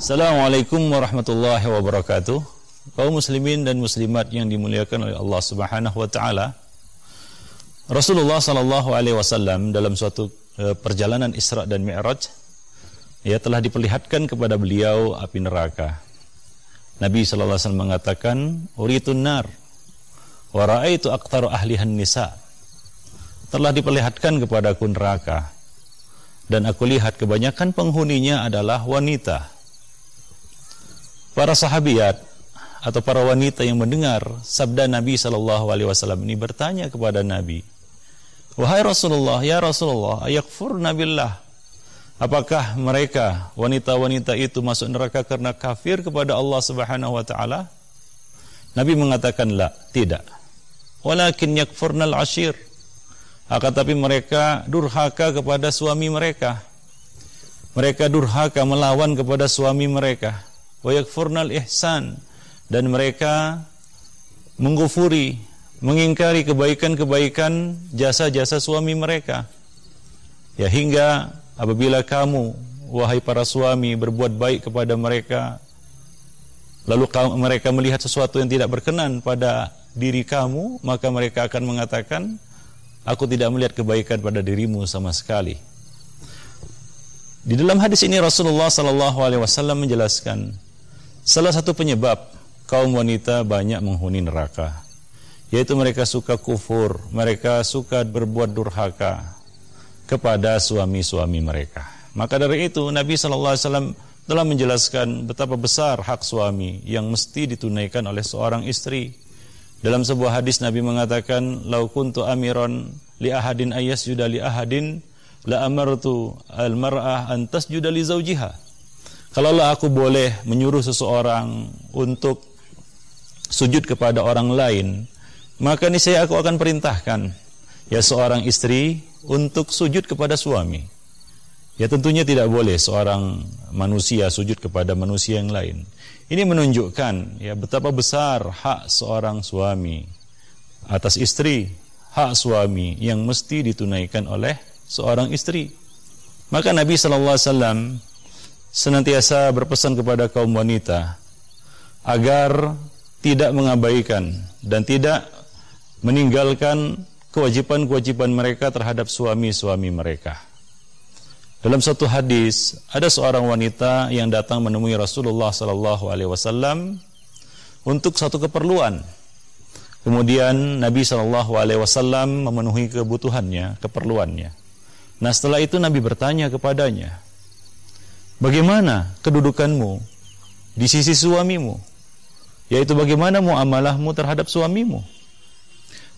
Assalamualaikum warahmatullahi wabarakatuh. Kaum muslimin dan muslimat yang dimuliakan oleh Allah Subhanahu wa taala. Rasulullah sallallahu alaihi wasallam dalam suatu uh, perjalanan Isra dan Mi'raj ya telah diperlihatkan kepada beliau api neraka. Nabi sallallahu alaihi wasallam mengatakan, "Uritun nar wa raaitu aktaru ahlihan nisa." Telah diperlihatkan kepadaku neraka dan aku lihat kebanyakan penghuninya adalah wanita para sahabiat atau para wanita yang mendengar sabda Nabi Shallallahu Alaihi Wasallam ini bertanya kepada Nabi, wahai Rasulullah, ya Rasulullah, ayakfur nabillah. Apakah mereka wanita-wanita itu masuk neraka karena kafir kepada Allah Subhanahu wa taala? Nabi mengatakan la, tidak. Walakin yakfurnal ashir. Akan tapi mereka durhaka kepada suami mereka. Mereka durhaka melawan kepada suami mereka wa yakfurnal ihsan. Dan mereka menggufuri mengingkari kebaikan-kebaikan jasa-jasa suami mereka. Ya hingga apabila kamu wahai para suami berbuat baik kepada mereka lalu mereka melihat sesuatu yang tidak berkenan pada diri kamu maka mereka akan mengatakan aku tidak melihat kebaikan pada dirimu sama sekali. Di dalam hadis ini Rasulullah Sallallahu Alaihi Wasallam menjelaskan Salah satu penyebab kaum wanita banyak menghuni neraka yaitu mereka suka kufur, mereka suka berbuat durhaka kepada suami-suami mereka. Maka dari itu Nabi sallallahu alaihi wasallam telah menjelaskan betapa besar hak suami yang mesti ditunaikan oleh seorang istri. Dalam sebuah hadis Nabi mengatakan, "Lau kuntu amiron li ahadin ayas li ahadin la amartu al-mar'ah an tasjuda li zawjiha." Kalaulah aku boleh menyuruh seseorang untuk sujud kepada orang lain, maka ini saya aku akan perintahkan ya seorang istri untuk sujud kepada suami. Ya tentunya tidak boleh seorang manusia sujud kepada manusia yang lain. Ini menunjukkan ya betapa besar hak seorang suami atas istri, hak suami yang mesti ditunaikan oleh seorang istri. Maka Nabi sallallahu alaihi wasallam senantiasa berpesan kepada kaum wanita agar tidak mengabaikan dan tidak meninggalkan kewajiban-kewajiban mereka terhadap suami-suami mereka. Dalam satu hadis, ada seorang wanita yang datang menemui Rasulullah sallallahu alaihi wasallam untuk satu keperluan. Kemudian Nabi sallallahu alaihi wasallam memenuhi kebutuhannya, keperluannya. Nah, setelah itu Nabi bertanya kepadanya, Bagaimana kedudukanmu di sisi suamimu? Yaitu bagaimana muamalahmu terhadap suamimu?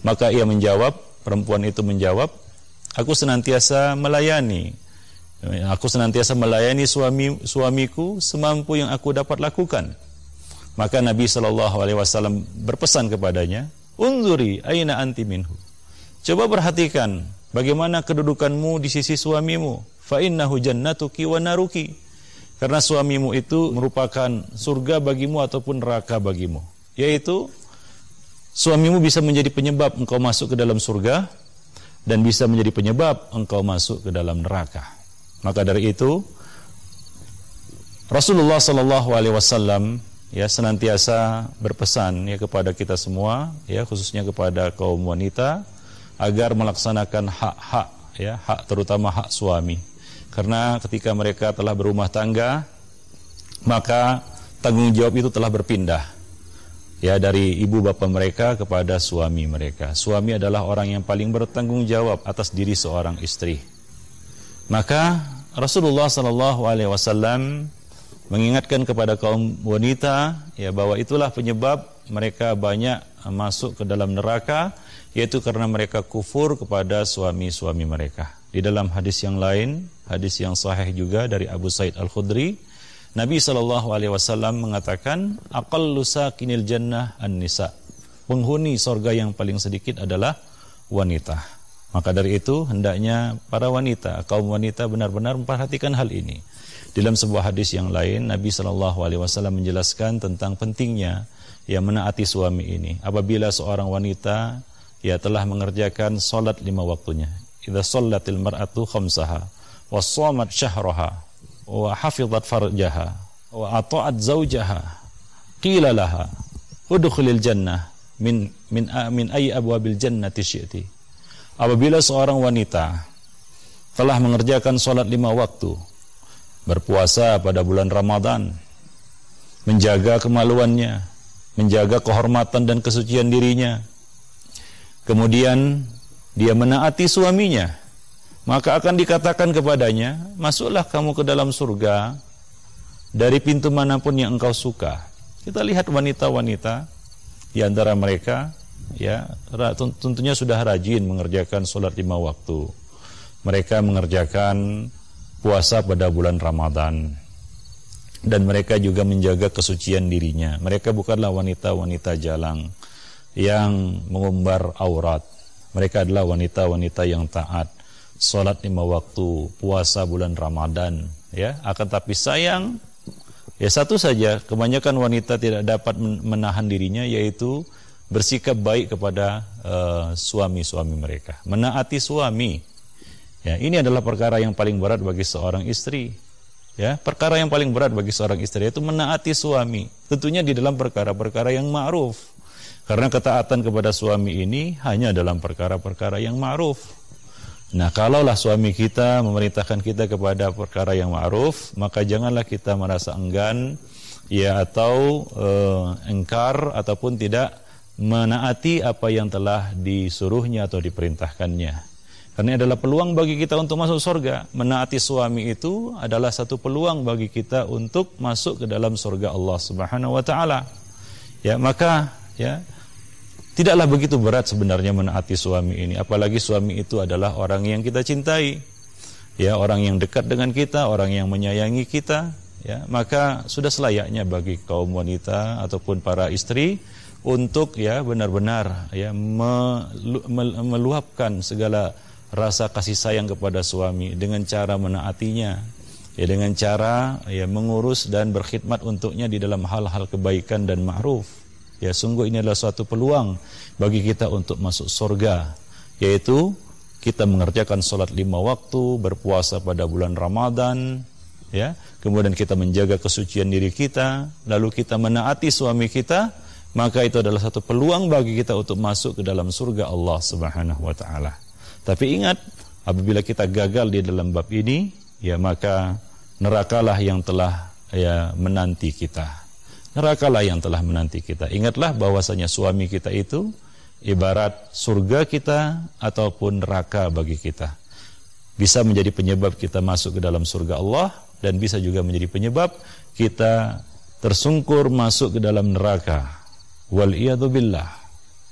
Maka ia menjawab, perempuan itu menjawab, aku senantiasa melayani. Aku senantiasa melayani suami suamiku semampu yang aku dapat lakukan. Maka Nabi Shallallahu Alaihi Wasallam berpesan kepadanya, unzuri aina anti minhu. Coba perhatikan bagaimana kedudukanmu di sisi suamimu. Fa innahu jannatuki wa naruki karena suamimu itu merupakan surga bagimu ataupun neraka bagimu. Yaitu suamimu bisa menjadi penyebab engkau masuk ke dalam surga dan bisa menjadi penyebab engkau masuk ke dalam neraka. Maka dari itu Rasulullah Shallallahu Alaihi Wasallam ya senantiasa berpesan ya kepada kita semua ya khususnya kepada kaum wanita agar melaksanakan hak-hak ya hak terutama hak suami karena ketika mereka telah berumah tangga, maka tanggung jawab itu telah berpindah. Ya dari ibu bapak mereka kepada suami mereka. Suami adalah orang yang paling bertanggung jawab atas diri seorang istri. Maka Rasulullah Shallallahu Alaihi Wasallam mengingatkan kepada kaum wanita ya bahwa itulah penyebab mereka banyak masuk ke dalam neraka yaitu karena mereka kufur kepada suami-suami mereka. Di dalam hadis yang lain, hadis yang sahih juga dari Abu Said Al-Khudri, Nabi Shallallahu alaihi wasallam mengatakan, "Aqallu sakinil jannah an-nisa." Penghuni sorga yang paling sedikit adalah wanita. Maka dari itu hendaknya para wanita, kaum wanita benar-benar memperhatikan hal ini. Dalam sebuah hadis yang lain, Nabi Shallallahu Alaihi Wasallam menjelaskan tentang pentingnya yang menaati suami ini. Apabila seorang wanita ya telah mengerjakan solat lima waktunya, idza shallatil mar'atu khamsaha wa shamat syahraha wa hafizat farjaha wa ata'at zaujaha qila laha udkhulil jannah min min min ayyi abwabil jannati syi'ti apabila seorang wanita telah mengerjakan sholat lima waktu berpuasa pada bulan Ramadan menjaga kemaluannya menjaga kehormatan dan kesucian dirinya kemudian dia menaati suaminya. Maka akan dikatakan kepadanya masuklah kamu ke dalam surga dari pintu mana pun yang engkau suka. Kita lihat wanita-wanita di antara mereka ya tentunya sudah rajin mengerjakan sholat lima waktu. Mereka mengerjakan puasa pada bulan Ramadan. Dan mereka juga menjaga kesucian dirinya. Mereka bukanlah wanita-wanita jalang yang mengumbar aurat mereka adalah wanita-wanita yang taat sholat lima waktu puasa bulan Ramadan ya akan tapi sayang Ya satu saja, kebanyakan wanita tidak dapat menahan dirinya yaitu bersikap baik kepada eh, suami-suami uh, mereka, menaati suami. Ya, ini adalah perkara yang paling berat bagi seorang istri. Ya, perkara yang paling berat bagi seorang istri itu menaati suami. Tentunya di dalam perkara-perkara yang ma'ruf. Karena ketaatan kepada suami ini hanya dalam perkara-perkara yang ma'ruf. Nah, kalaulah suami kita memerintahkan kita kepada perkara yang ma'ruf, maka janganlah kita merasa enggan ya atau uh, engkar ataupun tidak menaati apa yang telah disuruhnya atau diperintahkannya. Karena adalah peluang bagi kita untuk masuk surga. Menaati suami itu adalah satu peluang bagi kita untuk masuk ke dalam surga Allah Subhanahu wa taala. Ya, maka ya. Tidaklah begitu berat sebenarnya menaati suami ini, apalagi suami itu adalah orang yang kita cintai. Ya, orang yang dekat dengan kita, orang yang menyayangi kita, ya, maka sudah selayaknya bagi kaum wanita ataupun para istri untuk ya benar-benar ya meluapkan segala rasa kasih sayang kepada suami dengan cara menaatinya ya dengan cara ya mengurus dan berkhidmat untuknya di dalam hal-hal kebaikan dan ma'ruf Ya sungguh ini adalah suatu peluang bagi kita untuk masuk surga yaitu kita mengerjakan sholat lima waktu, berpuasa pada bulan Ramadan, ya, kemudian kita menjaga kesucian diri kita, lalu kita menaati suami kita, maka itu adalah satu peluang bagi kita untuk masuk ke dalam surga Allah Subhanahu wa taala. Tapi ingat, apabila kita gagal di dalam bab ini, ya maka nerakalah yang telah ya menanti kita nerakalah yang telah menanti kita. Ingatlah bahwasanya suami kita itu ibarat surga kita ataupun neraka bagi kita. Bisa menjadi penyebab kita masuk ke dalam surga Allah dan bisa juga menjadi penyebab kita tersungkur masuk ke dalam neraka. Wal billah.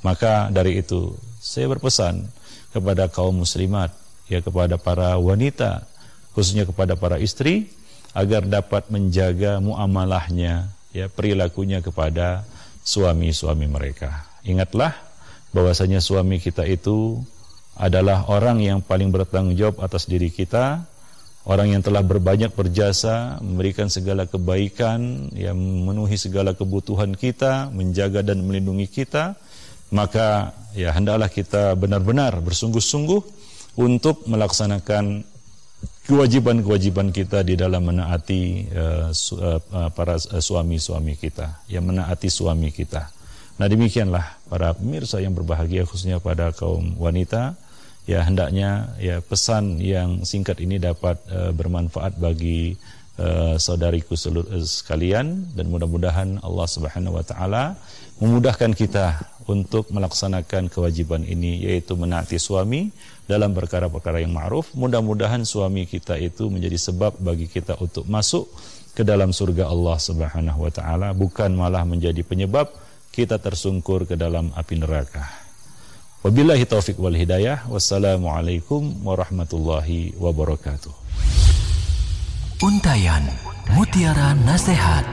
Maka dari itu saya berpesan kepada kaum muslimat, ya kepada para wanita, khususnya kepada para istri agar dapat menjaga muamalahnya ya perilakunya kepada suami-suami mereka. Ingatlah bahwasanya suami kita itu adalah orang yang paling bertanggung jawab atas diri kita, orang yang telah berbanyak berjasa, memberikan segala kebaikan, yang memenuhi segala kebutuhan kita, menjaga dan melindungi kita, maka ya hendaklah kita benar-benar bersungguh-sungguh untuk melaksanakan kewajiban-kewajiban kita di dalam menaati uh, para suami-suami kita, yang menaati suami kita. Nah demikianlah para pemirsa yang berbahagia khususnya pada kaum wanita, ya hendaknya ya pesan yang singkat ini dapat uh, bermanfaat bagi uh, saudariku seluruh sekalian dan mudah-mudahan Allah Subhanahu wa taala memudahkan kita untuk melaksanakan kewajiban ini yaitu menaati suami dalam perkara-perkara yang ma'ruf. Mudah-mudahan suami kita itu menjadi sebab bagi kita untuk masuk ke dalam surga Allah Subhanahu wa taala bukan malah menjadi penyebab kita tersungkur ke dalam api neraka. Wabillahi taufik wal hidayah. Wassalamualaikum warahmatullahi wabarakatuh. Untayan Mutiara Nasihat